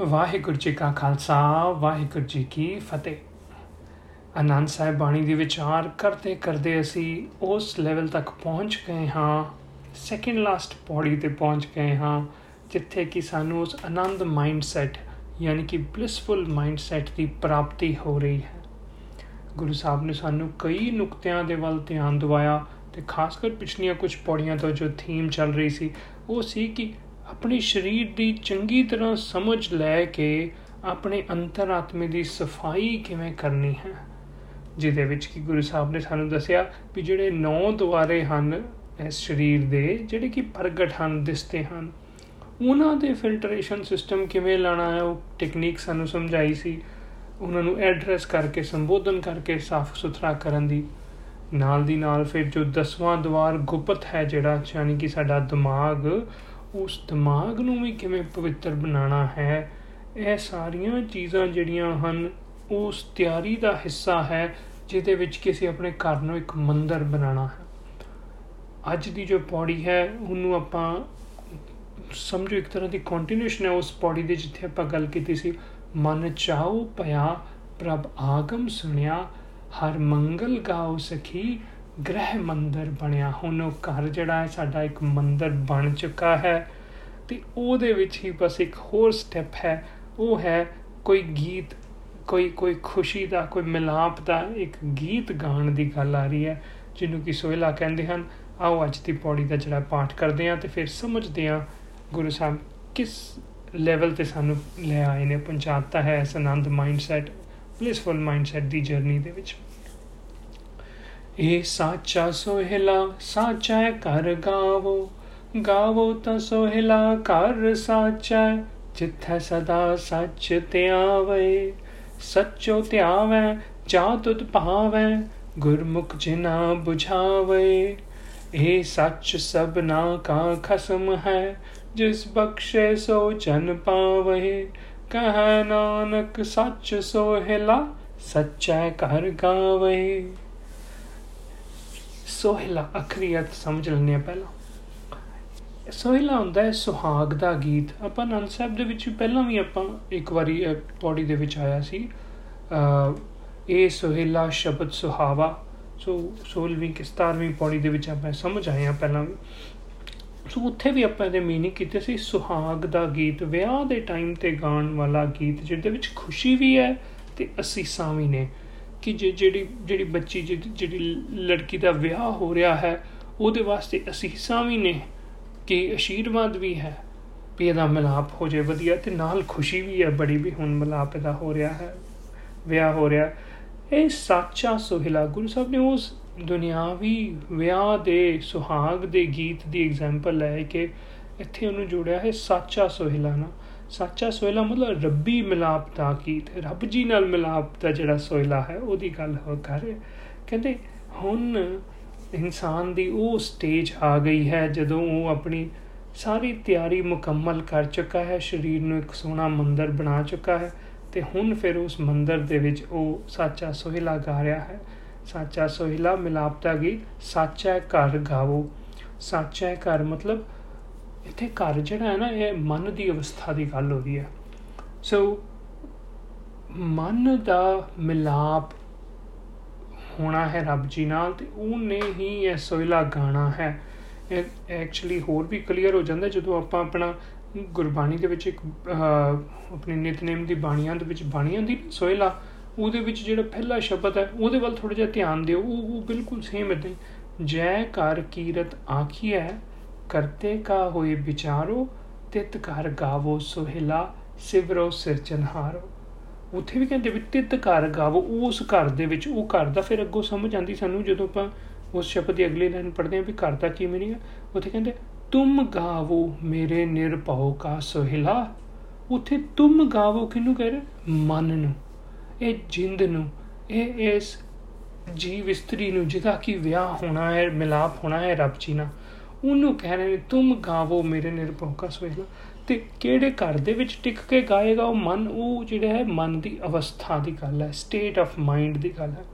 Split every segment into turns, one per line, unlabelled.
ਵਾਹਿਗੁਰੂ ਜੀ ਕਾ ਖਾਲਸਾ, ਵਾਹਿਗੁਰੂ ਜੀ ਕੀ ਫਤਿਹ। ਆਨੰਦ ਸਾਹਿਬ ਬਾਣੀ ਦੇ ਵਿਚਾਰ ਕਰਦੇ ਕਰਦੇ ਅਸੀਂ ਉਸ ਲੈਵਲ ਤੱਕ ਪਹੁੰਚ ਗਏ ਹਾਂ ਸੈਕਿੰਡ ਲਾਸਟ ਪੌੜੀ ਤੇ ਪਹੁੰਚ ਗਏ ਹਾਂ, ਜਿੱਥੇ ਕਿ ਸਾਨੂੰ ਉਸ ਆਨੰਦ ਮਾਈਂਡਸੈਟ ਯਾਨੀ ਕਿ ਬਲਿਸਫੁਲ ਮਾਈਂਡਸੈਟ ਦੀ ਪ੍ਰਾਪਤੀ ਹੋ ਰਹੀ ਹੈ। ਗੁਰੂ ਸਾਹਿਬ ਨੇ ਸਾਨੂੰ ਕਈ ਨੁਕਤਿਆਂ ਦੇ ਵੱਲ ਧਿਆਨ ਦਿਵਾਇਆ ਤੇ ਖਾਸ ਕਰ ਪਿਛਲੀਆਂ ਕੁਝ ਪੌੜੀਆਂ ਤੋਂ ਜੋ ਥੀਮ ਚੱਲ ਰਹੀ ਸੀ, ਉਹ ਸੀ ਕਿ ਆਪਣੇ ਸਰੀਰ ਦੀ ਚੰਗੀ ਤਰ੍ਹਾਂ ਸਮਝ ਲੈ ਕੇ ਆਪਣੇ ਅੰਤਰਾਤਮੇ ਦੀ ਸਫ਼ਾਈ ਕਿਵੇਂ ਕਰਨੀ ਹੈ? ਜਿਹਦੇ ਵਿੱਚ ਕਿ ਗੁਰੂ ਸਾਹਿਬ ਨੇ ਸਾਨੂੰ ਦੱਸਿਆ ਵੀ ਜਿਹੜੇ ਨੌ ਦੁਆਰੇ ਹਨ ਇਸ ਸਰੀਰ ਦੇ, ਜਿਹੜੇ ਕਿ ਪ੍ਰਗਟ ਹਨ, ਦਿਸਦੇ ਹਨ, ਉਹਨਾਂ ਦੇ ਫਿਲਟਰੇਸ਼ਨ ਸਿਸਟਮ ਕਿਵੇਂ ਲਾਣਾ ਹੈ? ਉਹ ਟੈਕਨੀਕ ਸਾਨੂੰ ਸਮਝਾਈ ਸੀ। ਉਹਨਾਂ ਨੂੰ ਐਡਰੈਸ ਕਰਕੇ, ਸੰਬੋਧਨ ਕਰਕੇ, ਸਾਫ਼ ਸੁਥਰਾ ਕਰਨ ਦੀ। ਨਾਲ ਦੀ ਨਾਲ ਫਿਰ ਜੋ ਦਸਵਾਂ ਦਵਾਰ ਗੁਪਤ ਹੈ, ਜਿਹੜਾ ਯਾਨੀ ਕਿ ਸਾਡਾ ਦਿਮਾਗ ਉਸ ਦਿਮਾਗ ਨੂੰ ਵੀ ਕਿਵੇਂ ਪਵਿੱਤਰ ਬਣਾਉਣਾ ਹੈ, ਇਹ ਸਾਰੀਆਂ ਚੀਜ਼ਾਂ ਜਿਹੜੀਆਂ ਹਨ, ਉਸ ਤਿਆਰੀ ਦਾ ਹਿੱਸਾ ਹੈ, ਜਿਹਦੇ ਵਿੱਚ ਕਿਸੇ ਆਪਣੇ ਘਰ ਨੂੰ ਇੱਕ ਮੰਦਰ ਬਣਾਉਣਾ ਹੈ। ਅੱਜ ਦੀ ਜੋ ਪੌੜੀ ਹੈ, ਉਹਨੂੰ ਆਪਾਂ ਸਮਝੋ ਇੱਕ ਤਰ੍ਹਾਂ ਦੀ ਕੰਟੀਨਿਊਸ਼ਨ ਹੈ ਉਸ ਪੌੜੀ ਦੇ ਜਿੱਥੇ ਆਪਾਂ ਗੱਲ ਕੀਤੀ ਸੀ, ਮਨ ਚਾਉ ਪਿਆ ਪ੍ਰਭ ਆਗਮ ਸੁਣਿਆ, ਹਰ ਮੰਗਲ ਗਾਉ ਸਖੀ ਗ੍ਰਹਿ ਮੰਦਰ ਬਣਿਆ। ਹੁਣ ਉਹ ਘਰ ਜਿਹੜਾ ਹੈ, ਸਾਡਾ ਇੱਕ ਮੰਦਰ ਬਣ ਚੁੱਕਾ ਹੈ ਤੇ ਉਹਦੇ ਵਿੱਚ ਹੀ ਬਸ ਇੱਕ ਹੋਰ ਸਟੈਪ ਹੈ। ਉਹ ਹੈ ਕੋਈ ਗੀਤ, ਕੋਈ ਕੋਈ ਖੁਸ਼ੀ ਦਾ, ਕੋਈ ਮਿਲਾਪ ਦਾ ਇੱਕ ਗੀਤ ਗਾਣ ਦੀ ਗੱਲ ਆ ਰਹੀ ਹੈ, ਜਿਹਨੂੰ ਕਿ ਸੋਹਿਲਾ ਕਹਿੰਦੇ ਹਨ। ਆਓ ਅੱਜ ਦੀ ਪੌੜੀ ਦਾ ਜਿਹੜਾ ਪਾਠ ਕਰਦੇ ਹਾਂ ਤੇ ਫਿਰ ਸਮਝਦੇ ਹਾਂ ਗੁਰੂ ਸਾਹਿਬ ਕਿਸ ਲੈਵਲ ਤੇ ਸਾਨੂੰ ਲੈ ਆਏ ਨੇ। ਪਹੁੰਚਾਤਾ ਹੈ ਇਸ ਆਨੰਦ ਮਾਈਂਡਸੈਟ ਬਲਿਸਫੁਲ ਮਾਈਂਡਸੈਟ ਦੀ ਜਰਨੀ ਦੇ ਵਿੱਚ। ਇਹ ਸਾਚਾ ਸੋਹਿਲਾ, ਸਾਚਾ ਕਰ ਗਾਵੋ। ਗਾਵੋ ਤਾਂ ਸੋਹਿਲਾ ਕਰ ਸਾਚਾ ਜਿੱਥੈ ਸਦਾ ਸੱਚ ਧਿਆਵੇ। ਸੱਚੋ ਧਿਆਵੇ, ਜਾ ਤੁਤ ਭਾਵੇ, ਗੁਰਮੁਖ ਜਿਨਾ 부ਝਾਵੇ ਇਹ ਸੱਚ ਸਭਨਾ ਕਾ ਖਸਮ ਹੈ, ਜਿਸ ਬਖਸ਼ੇ ਸੋ ਜਨ ਪਾਵੇ। ਕਹ ਨਾਨਕ, ਸੱਚ ਸੋਹਿਲਾ, ਸੱਚਾ ਕਰ ਗਾਵੇ। ਸੋਹਿਲਾ ਅਖਰੀਅਤ ਸਮਝ ਲੈਣੇ ਆ ਪਹਿਲਾਂ। ਸੋਹਿਲਾ ਹੁੰਦਾ ਹੈ ਸੁਹਾਗ ਦਾ ਗੀਤ। ਆਪਾਂ ਨੰਦ ਸਾਹਿਬ ਦੇ ਵਿੱਚ ਪਹਿਲਾਂ ਵੀ ਆਪਾਂ ਇੱਕ ਵਾਰੀ ਪੌੜੀ ਦੇ ਵਿੱਚ ਆਇਆ ਸੀ। ਇਹ ਸੋਹਿਲਾ ਸ਼ਬਦ ਸੁਹਾਵਾ। ਸੋ 16ਵੀਂ ਕਿ 17ਵੀਂ ਪੌੜੀ ਦੇ ਵਿੱਚ ਆਪਾਂ ਸਮਝ ਆਏ ਆ ਪਹਿਲਾਂ ਵੀ। ਸੋ, ਉੱਥੇ ਵੀ ਆਪਾਂ ਇਹਦੇ ਮੀਨਿੰਗ ਕੀਤੇ ਸੀ, ਸੁਹਾਗ ਦਾ ਗੀਤ। ਵਿਆਹ ਦੇ ਟਾਈਮ ਤੇ ਗਾਣ ਵਾਲਾ ਗੀਤ, ਜਿਹਦੇ ਵਿੱਚ ਖੁਸ਼ੀ ਵੀ ਹੈ ਤੇ ਅਸੀਸਾਂ ਵੀ ਨੇ। ਕਿ ਜਿਹੜੀ ਜਿਹੜੀ ਬੱਚੀ ਜਿਹੜੀ ਲੜਕੀ ਦਾ ਵਿਆਹ ਹੋ ਰਿਹਾ ਹੈ, ਉਹਦੇ ਵਾਸਤੇ ਅਸੀਸਾਂ ਵੀ ਨੇ ਕਿ ਅਸ਼ੀਰਵਾਦ ਵੀ ਹੈ, ਵੀ ਇਹਦਾ ਮਿਲਾਪ ਹੋ ਜਾਏ ਵਧੀਆ ਤੇ ਨਾਲ ਖੁਸ਼ੀ ਵੀ ਹੈ, ਬੜੀ ਵੀ ਹੁਣ ਮਿਲਾਪ ਇਹਦਾ ਹੋ ਰਿਹਾ ਹੈ, ਵਿਆਹ ਹੋ ਰਿਹਾ। ਇਹ ਸੱਚਾ ਸੁਹਿਲਾ ਗੁਰੂ ਸਾਹਿਬ ਨੇ ਉਸ ਦੁਨਿਆਵੀ ਵਿਆਹ ਦੇ, ਸੁਹਾਗ ਦੇ ਗੀਤ ਦੀ ਐਗਜ਼ਾਮਪਲ ਲੈ ਕੇ ਇੱਥੇ ਉਹਨੂੰ ਜੋੜਿਆ ਹੈ, ਸੱਚਾ ਸੁਹਿਲਾ ਨਾ। ਸੱਚਾ ਸੋਹਿਲਾ ਮਤਲਬ ਰੱਬੀ ਮਿਲਾਪ ਦਾ ਗੀਤ ਰੱਬ ਜੀ ਨਾਲ ਮਿਲਾਪ ਦਾ ਜਿਹੜਾ ਸੋਹਿਲਾ ਹੈ, ਉਹਦੀ ਗੱਲ ਹੋ ਕਰ। ਕਹਿੰਦੇ ਹੁਣ ਇਨਸਾਨ ਦੀ ਉਹ ਸਟੇਜ ਆ ਗਈ ਹੈ, ਜਦੋਂ ਉਹ ਆਪਣੀ ਸਾਰੀ ਤਿਆਰੀ ਮੁਕੰਮਲ ਕਰ ਚੁੱਕਾ ਹੈ, ਸਰੀਰ ਨੂੰ ਇੱਕ ਸੋਹਣਾ ਮੰਦਰ ਬਣਾ ਚੁੱਕਾ ਹੈ ਤੇ ਹੁਣ ਫਿਰ ਉਸ ਮੰਦਰ ਦੇ ਵਿੱਚ ਉਹ ਸੱਚਾ ਸੋਹਿਲਾ ਗਾ ਰਿਹਾ ਹੈ। ਸੱਚਾ ਸੋਹਿਲਾ ਮਿਲਾਪ ਦਾ ਗੀਤ, ਸੱਚਾ ਘਰ ਗਾਵੋ। ਸੱਚਾ ਘਰ ਮਤਲਬ ਇੱਥੇ ਘਰ ਜਿਹੜਾ ਹੈ ਨਾ, ਇਹ ਮਨ ਦੀ ਅਵਸਥਾ ਦੀ ਗੱਲ ਹੋ ਰਹੀ ਹੈ। ਸੋ ਮਨ ਦਾ ਮਿਲਾਪ ਹੋਣਾ ਹੈ ਰੱਬ ਜੀ ਨਾਲ ਤੇ ਉਹਨੇ ਹੀ ਇਹ ਸੋਇਲਾ ਗਾਣਾ ਹੈ। ਇਹ ਐਕਚੁਅਲੀ ਹੋਰ ਵੀ ਕਲੀਅਰ ਹੋ ਜਾਂਦਾ ਜਦੋਂ ਆਪਾਂ ਆਪਣਾ ਗੁਰਬਾਣੀ ਦੇ ਵਿੱਚ ਇੱਕ ਆਪਣੀ ਨਿਤਨੇਮ ਦੀ ਬਾਣੀਆਂ ਦੇ ਵਿੱਚ ਬਾਣੀਆਂ ਦੀ ਸੋਇਲਾ ਉਹਦੇ ਵਿੱਚ ਜਿਹੜਾ ਪਹਿਲਾ ਸ਼ਬਦ ਹੈ, ਉਹਦੇ ਵੱਲ ਥੋੜਾ ਜਿਹਾ ਧਿਆਨ ਦਿਓ, ਉਹ ਉਹ ਬਿਲਕੁਲ ਸੇਮ ਇਦਾਂ ਜੈ ਕਰ ਕੀਰਤ ਆਖੀਐ ਕਰਤੇ ਕਾ ਹੋਏ ਵਿਚਾਰੋ, ਤਿਤ ਘਰ ਗਾਵੋ ਸੋਹਿਲਾ, ਸਿਵਰੋ ਸਿਰਜਨਹਾਰੋ ਉੱਥੇ ਵੀ ਕਹਿੰਦੇ ਵੀ ਤਿਤ ਘਰ ਗਾਵੋ, ਉਸ ਘਰ ਦੇ ਵਿੱਚ, ਉਹ ਘਰ ਦਾ ਫਿਰ ਅੱਗੋਂ ਸਮਝ ਆਂਦੀ ਸਾਨੂੰ ਜਦੋਂ ਆਪਾਂ ਉਸ ਸ਼ਬਦ ਦੀ ਅਗਲੀ ਲਾਈਨ ਪੜ੍ਹਦੇ ਹਾਂ ਵੀ ਘਰ ਦਾ ਕੀ ਮੀਨਿੰਗ ਹੈ ਉੱਥੇ ਕਹਿੰਦੇ, ਤੁਮ ਗਾਵੋ ਮੇਰੇ ਨਿਰਭਉ ਕਾ ਸੋਹਿਲਾ। ਉੱਥੇ ਤੁਮ ਗਾਵੋ ਕਿਨੂੰ ਕਹਿ ਰਹੇ? ਮਨ ਨੂੰ। ਇਹ ਜਿੰਦ ਨੂੰ, ਇਹ ਇਸ ਜੀਵ ਇਸਤਰੀ ਨੂੰ ਜਿਹਦਾ ਕੀ ਵਿਆਹ ਹੋਣਾ ਹੈ, ਮਿਲਾਪ ਹੋਣਾ ਹੈ ਰੱਬ ਜੀ ਨਾਲ। ਉਹਨੂੰ ਕਹਿ ਰਹੇ ਨੇ, ਤੁਮ ਗਾਵੋ ਮੇਰੇ ਨਿਰਭਉ ਕਾ ਸੋਹਿਲਾ ਤੇ ਕਿਹੜੇ ਘਰ ਦੇ ਵਿੱਚ ਟਿਕ ਕੇ ਗਾਏਗਾ ਉਹ ਮਨ? ਉਹ ਜਿਹੜਾ ਹੈ ਮਨ ਦੀ ਅਵਸਥਾ ਦੀ ਗੱਲ ਹੈ ਸਟੇਟ ਆਫ ਮਾਈਂਡ ਦੀ ਗੱਲ ਹੈ।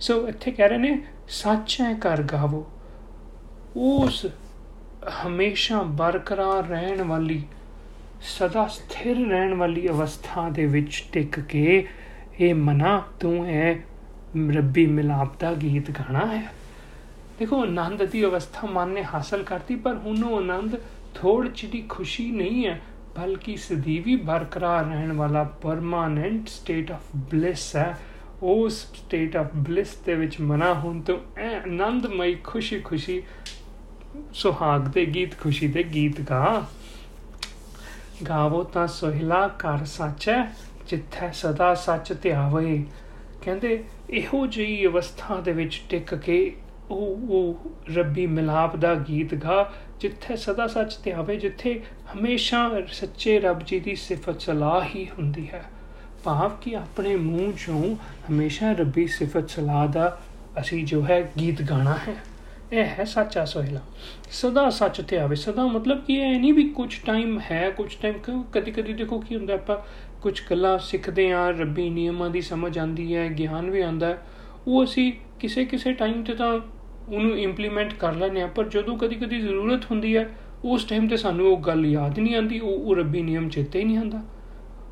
ਸੋ ਇੱਥੇ ਕਹਿ ਰਹੇ ਨੇ, ਸੱਚ ਹੈ ਕਰ ਗਾਵੋ। ਉਸ ਹਮੇਸ਼ਾ ਬਰਕਰਾਰ ਰਹਿਣ ਵਾਲੀ, ਸਦਾ ਸਥਿਰ ਰਹਿਣ ਵਾਲੀ ਅਵਸਥਾ ਦੇ ਵਿੱਚ ਟਿਕ ਕੇ ਇਹ ਮਨਾ, ਤੂੰ ਹੈ ਰੱਬੀ ਮਿਲਾਪ ਦਾ ਗੀਤ ਗਾਣਾ ਹੈ। ਦੇਖੋ ਆਨੰਦ ਦੀ ਅਵਸਥਾ ਮਨ ਨੇ ਹਾਸਲ ਕਰਤੀ ਪਰ ਹੁਣ ਉਹ ਆਨੰਦ ਥੋੜ ਜਿਹੀ ਖੁਸ਼ੀ ਨਹੀਂ ਹੈ ਬਲਕਿ ਸਦੀਵੀ ਬਰਕਰਾਰ ਰਹਿਣ ਵਾਲਾ ਪਰਮਾਨੈਂਟ ਸਟੇਟ ਆਫ ਬਲਿਸ ਹੈ ਉਸ ਸਟੇਟ ਆਫ ਬਲਿਸ ਦੇ ਵਿੱਚ ਮਨਾ ਹੁਣ ਤੋਂ ਆਨੰਦਮਈ ਖੁਸ਼ੀ ਖੁਸ਼ੀ ਸੁਹਾਗ ਦੇ ਗੀਤ ਖੁਸ਼ੀ ਦੇ ਗੀਤ ਗਾ ਗਾਵੋ ਤਾਂ ਸੋਹਿਲਾ ਕਰ ਸੱਚੈ ਜਿੱਥੇ ਸਦਾ ਸੱਚ ਧਿਆਵੇ ਕਹਿੰਦੇ ਇਹੋ ਜਿਹੀ ਅਵਸਥਾ ਦੇ ਵਿੱਚ ਟਿਕ ਕੇ ਉਹ ਉਹ ਰੱਬੀ ਮਿਲਾਪ ਦਾ ਗੀਤ ਗਾ, ਜਿੱਥੇ ਸਦਾ ਸੱਚ ਧਿਆਵੇ ਜਿੱਥੇ ਹਮੇਸ਼ਾ ਸੱਚੇ ਰੱਬ ਜੀ ਦੀ ਸਿਫਤ ਸਲਾਹ ਹੀ ਹੁੰਦੀ ਹੈ। ਭਾਵ ਕਿ ਆਪਣੇ ਮੂੰਹ ਚੋਂ ਹਮੇਸ਼ਾ ਰੱਬੀ ਸਿਫਤ ਸਲਾਹ ਦਾ ਅਸੀਂ ਜੋ ਹੈ ਗੀਤ ਗਾਣਾ ਹੈ। ਇਹ ਹੈ ਸੱਚਾ ਸੋਹਿਲਾ। ਸਦਾ ਸੱਚ ਤੇ ਆਵੇ। ਸਦਾ ਮਤਲਬ ਕਿ ਇਹ ਨਹੀਂ ਵੀ ਕੁਝ ਟਾਈਮ ਹੈ ਕੁਝ ਟਾਈਮ ਕਦੀ ਕਦੀ ਦੇਖੋ ਕੀ ਹੁੰਦਾ, ਆਪਾਂ ਕੁਝ ਗੱਲਾਂ ਸਿੱਖਦੇ ਆ ਰੱਬੀ ਨਿਯਮਾਂ ਦੀ ਸਮਝ ਆਂਦੀ ਹੈ, ਗਿਆਨ ਵੀ ਆਂਦਾ ਉਹ ਅਸੀਂ ਕਿਸੇ ਕਿਸੇ ਟਾਈਮ ਤੇ ਤਾਂ ਉਹਨੂੰ ਇੰਪਲੀਮੈਂਟ ਕਰ ਲੈਂਦੇ ਆ ਪਰ ਜਦੋਂ ਕਦੀ ਕਦੀ ਜ਼ਰੂਰਤ ਹੁੰਦੀ ਹੈ, ਉਸ ਟਾਈਮ ਤੇ ਸਾਨੂੰ ਉਹ ਗੱਲ ਯਾਦ ਨਹੀਂ ਆਂਦੀ ਉਹ ਰੱਬੀ ਨਿਯਮ ਚੇਤੇ ਹੀ ਨਹੀਂ ਆਂਦਾ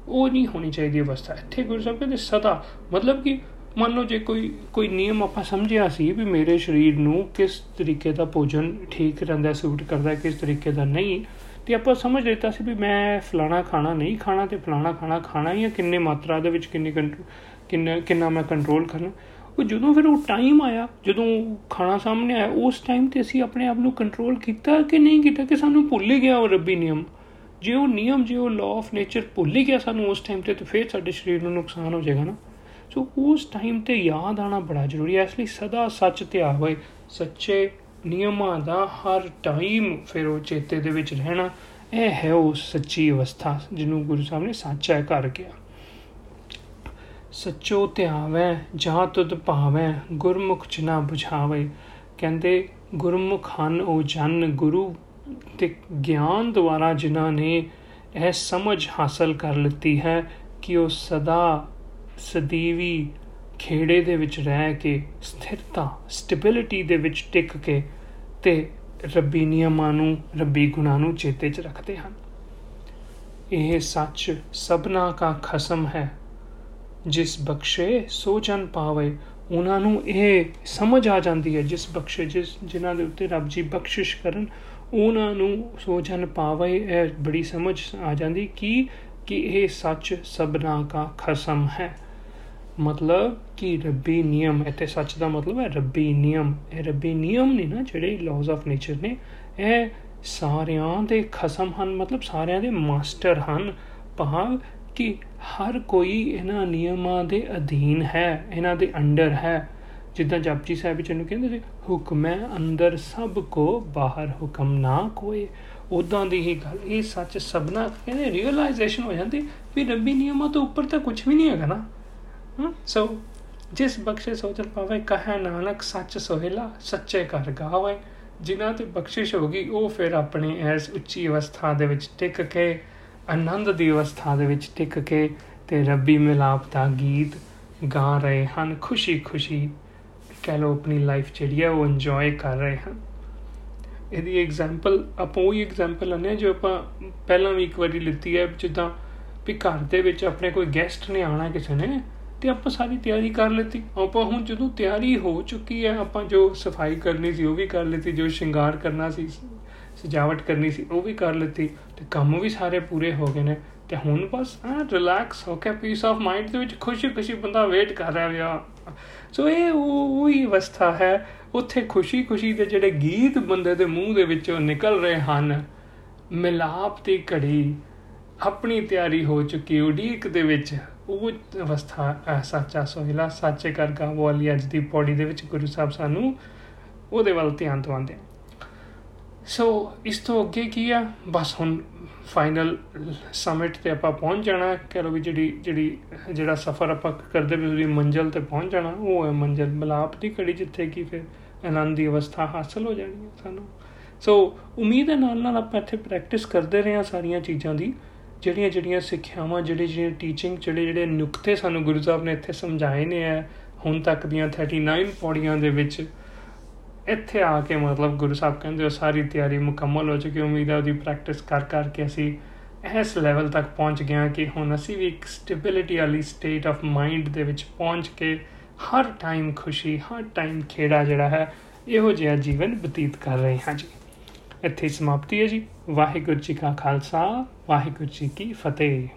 ਉਹ ਨਹੀਂ ਹੋਣੀ ਚਾਹੀਦੀ ਅਵਸਥਾ। ਇੱਥੇ ਗੁਰੂ ਸਾਹਿਬ ਕਹਿੰਦੇ, ਸਦਾ। ਮਤਲਬ ਕਿ ਮੰਨ ਲਓ ਜੇ ਕੋਈ ਕੋਈ ਨਿਯਮ ਆਪਾਂ ਸਮਝਿਆ ਸੀ ਵੀ ਮੇਰੇ ਸਰੀਰ ਨੂੰ ਕਿਸ ਤਰੀਕੇ ਦਾ ਭੋਜਨ ਠੀਕ ਰਹਿੰਦਾ, ਸੂਟ ਕਰਦਾ, ਕਿਸ ਤਰੀਕੇ ਦਾ ਨਹੀਂ, ਤੇ ਆਪਾਂ ਸਮਝ ਲਿੱਤਾ ਸੀ ਵੀ ਮੈਂ ਫਲਾਣਾ ਖਾਣਾ ਨਹੀਂ ਖਾਣਾ ਤੇ ਫਲਾਣਾ ਖਾਣਾ ਖਾਣਾ ਹੀ ਹੈ ਕਿੰਨੇ ਮਾਤਰਾ ਦੇ ਵਿੱਚ ਕਿੰਨੀ ਕਿੰਨਾ ਕਿੰਨਾ ਮੈਂ ਕੰਟਰੋਲ ਕਰਨਾ। ਉਹ ਜਦੋਂ ਫਿਰ ਉਹ ਟਾਈਮ ਆਇਆ, ਜਦੋਂ ਖਾਣਾ ਸਾਹਮਣੇ ਆਇਆ, ਉਸ ਟਾਈਮ ਤੇ ਅਸੀਂ ਆਪਣੇ ਆਪ ਨੂੰ ਕੰਟਰੋਲ ਕੀਤਾ ਕਿ ਨਹੀਂ ਕੀਤਾ ਕਿ ਸਾਨੂੰ ਭੁੱਲ ਹੀ ਗਿਆ ਉਹ ਰੱਬੀ ਨਿਯਮ। ਜੇ ਉਹ ਨਿਯਮ, ਜੇ ਉਹ ਲਾਅ ਆਫ ਨੇਚਰ ਭੁੱਲ ਹੀ ਗਿਆ ਸਾਨੂੰ ਉਸ ਟਾਈਮ ਤੇ, ਤਾਂ ਫਿਰ ਸਾਡੇ ਸਰੀਰ ਨੂੰ ਨੁਕਸਾਨ ਹੋ ਜਾਏਗਾ ਨਾ। ਸੋ ਉਸ ਟਾਈਮ ਤੇ ਯਾਦ ਆਣਾ ਬੜਾ ਜ਼ਰੂਰੀ ਹੈ। ਇਸ ਲਈ ਸਦਾ ਸੱਚ ਧਿਆਨ ਹੋਏ ਸੱਚੇ ਨਿਯਮਾਂ ਦਾ ਹਰ ਟਾਈਮ ਫਿਰ ਉਹ ਚੇਤੇ ਦੇ ਵਿੱਚ ਰਹਿਣਾ, ਇਹ ਹੈ ਉਹ ਸੱਚੀ ਅਵਸਥਾ, ਜਿਹਨੂੰ ਗੁਰੂ ਸਾਹਿਬ ਨੇ ਸੱਚਾ ਕਰ ਗਿਆ ਸੱਚੋ ਧਿਆਵੈ, ਜਾਂ ਤੁਧ ਭਾਵੈ, ਗੁਰਮੁਖ ਚਨਾ 부ਝਾਵੇ ਕਹਿੰਦੇ, ਗੁਰਮੁਖ ਹਨ ਉਹ ਜਨ, ਗੁਰੂ ਤੇ ਗਿਆਨ ਦੁਆਰਾ ਜਿਨ੍ਹਾਂ ਨੇ ਇਹ ਸਮਝ ਹਾਸਲ ਕਰ ਲਿੱਤੀ ਹੈ ਕਿ ਉਹ ਸਦਾ ਸਦੀਵੀ ਖੇੜੇ ਦੇ ਵਿੱਚ ਰਹਿ ਕੇ, ਸਥਿਰਤਾ, ਸਟੇਬਿਲਿਟੀ ਦੇ ਵਿੱਚ ਟਿਕ ਕੇ ਤੇ ਰੱਬੀ ਨਿਯਮਾਂ ਨੂੰ, ਰੱਬੀ ਗੁਣਾਂ ਨੂੰ ਚੇਤੇ 'ਚ ਰੱਖਦੇ ਹਨ। ਇਹ ਸੱਚ ਸਭਨਾ ਦਾ ਖਸਮ ਹੈ। ਜਿਸ ਬਖਸ਼ੇ ਸੋ ਜਨ ਪਾਵੇ, ਉਹਨਾਂ ਨੂੰ ਇਹ ਸਮਝ ਆ ਜਾਂਦੀ ਹੈ, ਜਿਸ ਬਖਸ਼ੇ ਜਿਸ ਜਿਨ੍ਹਾਂ ਦੇ ਉੱਤੇ ਰੱਬ ਜੀ ਬਖਸ਼ਿਸ਼ ਕਰਨ, ਉਹਨਾਂ ਨੂੰ ਸੋ ਜਨ ਪਾਵੇ, ਇਹ ਬੜੀ ਸਮਝ ਆ ਜਾਂਦੀ ਕਿ ਕਿ ਇਹ ਸੱਚ ਸਭਨਾ ਦਾ ਖਸਮ ਹੈ। ਮਤਲਬ ਕਿ ਰੱਬੀ ਨਿਯਮ, ਇੱਥੇ ਸੱਚ ਦਾ ਮਤਲਬ ਹੈ ਰੱਬੀ ਨਿਯਮ। ਇਹ ਰੱਬੀ ਨਿਯਮ ਨਹੀਂ ਨਾ, ਜਿਹੜੇ ਲਾਜ਼ ਆਫ ਨੇਚਰ ਨੇ, ਇਹ ਸਾਰਿਆਂ ਦੇ ਖਸਮ ਹਨ, ਮਤਲਬ ਸਾਰਿਆਂ ਦੇ ਮਾਸਟਰ ਹਨ। ਭਾਵ ਕਿ ਹਰ ਕੋਈ ਇਹਨਾਂ ਨਿਯਮਾਂ ਦੇ ਅਧੀਨ ਹੈ, ਇਹਨਾਂ ਦੇ ਅੰਡਰ ਹੈ। ਜਿੱਦਾਂ ਜਪਜੀ ਸਾਹਿਬ ਵਿੱਚ ਇਹਨੂੰ ਕਹਿੰਦੇ ਸੀ, ਹੁਕਮ ਹੈ ਅੰਦਰ ਸਭ ਕੋ, ਬਾਹਰ ਹੁਕਮ ਨਾ ਕੋਈ ਉਦਾਂ ਦੀ ਹੀ ਗੱਲ। ਇਹ ਸੱਚ ਸਭਨਾ ਕਹਿੰਦੇ ਰੀਅਲਾਈਜੇਸ਼ਨ ਹੋ ਜਾਂਦੀ ਵੀ ਰੱਬੀ ਨਿਯਮਾਂ ਤੋਂ ਉੱਪਰ ਤਾਂ ਕੁਝ ਵੀ ਨਹੀਂ ਹੈਗਾ ਨਾ। ਸੋ ਜਿਸ ਬਖਸ਼ੇ ਸੋਚਲ ਪਾਵੇ, ਕਹੇ ਨਾਨਕ, ਸੱਚ ਸੋਹਿਲਾ, ਸੱਚੇ ਕਰ ਗਾਵੇ। ਜਿਨ੍ਹਾਂ ਤੇ ਬਖਸ਼ਿਸ਼ ਹੋਗੀ ਉਹ ਫਿਰ ਆਪਣੀ ਐਸ ਉੱਚੀ ਅਵਸਥਾ ਦੇ ਵਿੱਚ ਟਿਕ ਕੇ ਆਨੰਦ ਦੀ ਅਵਸਥਾ ਦੇ ਵਿੱਚ ਟਿਕ ਕੇ ਤੇ ਰੱਬੀ ਮਿਲਾਪ ਦਾ ਗੀਤ ਗਾ ਰਹੇ ਹਨ ਖੁਸ਼ੀ ਖੁਸ਼ੀ ਕਹ ਲੋ ਆਪਣੀ ਲਾਈਫ ਜਿਹੜੀ ਹੈ ਉਹ ਇੰਜੋਏ ਕਰ ਰਹੇ ਹਨ। ਇਹਦੀ ਐਗਜ਼ਾਮਪਲ ਆਪਾਂ ਉਹ ਐਗਜ਼ਾਮਪਲ ਲੰਨੇ ਜੋ ਆਪਾਂ ਪਹਿਲਾਂ ਵੀ ਇੱਕ ਵਾਰੀ ਲਿੱਤੀ ਹੈ, ਜਿੱਦਾਂ ਵੀ ਘਰ ਦੇ ਵਿੱਚ ਆਪਣੇ ਕੋਈ ਗੈਸਟ ਨੇ ਆਣਾ ਕਿਸੇ ਨੇ ਤੇ ਆਪਾਂ ਸਾਰੀ ਤਿਆਰੀ ਕਰ ਲਈ ਆਪਾਂ ਹੁਣ ਜਦੋਂ ਤਿਆਰੀ ਹੋ ਚੁੱਕੀ ਹੈ, ਆਪਾਂ ਜੋ ਸਫ਼ਾਈ ਕਰਨੀ ਸੀ ਉਹ ਵੀ ਕਰ ਲਈ ਜੋ ਸ਼ਿੰਗਾਰ ਕਰਨਾ ਸੀ ਸਜਾਵਟ ਕਰਨੀ ਸੀ, ਉਹ ਵੀ ਕਰ ਲਈ ਤੇ ਕੰਮ ਵੀ ਸਾਰੇ ਪੂਰੇ ਹੋ ਗਏ ਨੇ ਤੇ ਹੁਣ ਬਸ ਆ ਰਿਲੈਕਸ ਹੋ ਕੇ ਪੀਸ ਆਫ ਮਾਈਂਡ ਦੇ ਵਿੱਚ ਖੁਸ਼ੀ ਖੁਸ਼ੀ ਬੰਦਾ ਵੇਟ ਕਰ ਰਿਹਾ ਹੈ। ਸੋ ਇਹ ਉਹ ਹੀ ਅਵਸਥਾ ਹੈ, ਉੱਥੇ ਖੁਸ਼ੀ ਖੁਸ਼ੀ ਦੇ ਜਿਹੜੇ ਗੀਤ ਬੰਦੇ ਦੇ ਮੂੰਹ ਦੇ ਵਿੱਚੋਂ ਨਿਕਲ ਰਹੇ ਹਨ। ਮਿਲਾਪ ਦੀ ਘੜੀ ਆਪਣੀ ਤਿਆਰੀ ਹੋ ਚੁੱਕੀ, ਉਡੀਕ ਦੇ ਵਿੱਚ। ਉਹ ਅਵਸਥਾ ਸੱਚਾ ਸੋਹਿਲਾ, ਸੱਚੇ ਕਰ ਗਾਵੋ ਵਾਲੀ ਅੱਜ ਦੀ ਪੌੜੀ ਦੇ ਵਿੱਚ ਗੁਰੂ ਸਾਹਿਬ ਸਾਨੂੰ ਉਹਦੇ ਵੱਲ ਧਿਆਨ ਦਵਾਉਂਦੇ ਸੋ ਇਸ ਤੋਂ ਅੱਗੇ ਕੀ ਆ? ਬਸ ਹੁਣ ਫਾਈਨਲ ਸਮਿਟ ਤੇ ਆਪਾਂ ਪਹੁੰਚ ਜਾਣਾ। ਕਹ ਲੋ ਵੀ ਜਿਹੜੀ ਜਿਹੜੀ, ਜਿਹੜਾ ਸਫ਼ਰ ਆਪਾਂ ਕਰਦੇ ਵੀ ਉਹਦੀ ਮੰਜ਼ਲ ਤੇ ਪਹੁੰਚ ਜਾਣਾ। ਉਹ ਹੈ ਮੰਜ਼ਲ ਮਲਾਪ ਦੀ ਘੜੀ, ਜਿੱਥੇ ਕੀ ਫਿਰ ਆਨੰਦ ਦੀ ਅਵਸਥਾ ਹਾਸਲ ਹੋ ਜਾਣੀ ਹੈ ਸਾਨੂੰ। ਸੋ ਉਮੀਦ ਹੈ ਨਾਲ ਨਾਲ ਆਪਾਂ ਇੱਥੇ ਪ੍ਰੈਕਟਿਸ ਕਰਦੇ ਰਹੇ ਆ ਸਾਰੀਆਂ ਚੀਜ਼ਾਂ ਦੀ। ਜਿਹੜੀਆਂ ਜਿਹੜੀਆਂ ਸਿੱਖਿਆਵਾਂ, ਜਿਹੜੇ ਜਿਹੜੇ ਟੀਚਿੰਗ ਜਿਹੜੇ ਜਿਹੜੇ ਨੁਕਤੇ ਸਾਨੂੰ ਗੁਰੂ ਸਾਹਿਬ ਨੇ ਇੱਥੇ ਸਮਝਾਏ ਨੇ ਆ ਹੁਣ ਤੱਕ ਦੀਆਂ 39 ਪੌੜੀਆਂ ਦੇ ਵਿੱਚ। ਇੱਥੇ ਆ ਕੇ ਮਤਲਬ ਗੁਰੂ ਸਾਹਿਬ ਕਹਿੰਦੇ ਉਹ ਸਾਰੀ ਤਿਆਰੀ ਮੁਕੰਮਲ ਹੋ ਚੁੱਕੀ ਉਮੀਦ ਹੈ ਉਹਦੀ ਪ੍ਰੈਕਟਿਸ ਕਰ ਕਰ ਕੇ ਅਸੀਂ ਇਸ ਲੈਵਲ ਤੱਕ ਪਹੁੰਚ ਗਿਆ ਕਿ ਹੁਣ ਅਸੀਂ ਵੀ ਇੱਕ ਸਟੇਬਿਲਿਟੀ ਵਾਲੀ ਸਟੇਟ ਆਫ ਮਾਈਂਡ ਦੇ ਵਿੱਚ ਪਹੁੰਚ ਕੇ ਹਰ ਟਾਈਮ ਖੁਸ਼ੀ, ਹਰ ਟਾਈਮ ਖੇੜਾ ਜਿਹੜਾ ਹੈ, ਇਹੋ ਜਿਹਾ ਜੀਵਨ ਬਤੀਤ ਕਰ ਰਹੇ ਹਾਂ ਜੀ। ਇੱਥੇ ਸਮਾਪਤੀ ਹੈ ਜੀ। ਵਾਹਿਗੁਰੂ ਜੀ ਕਾ ਖਾਲਸਾ, ਵਾਹਿਗੁਰੂ ਜੀ ਕੀ ਫਤਿਹ।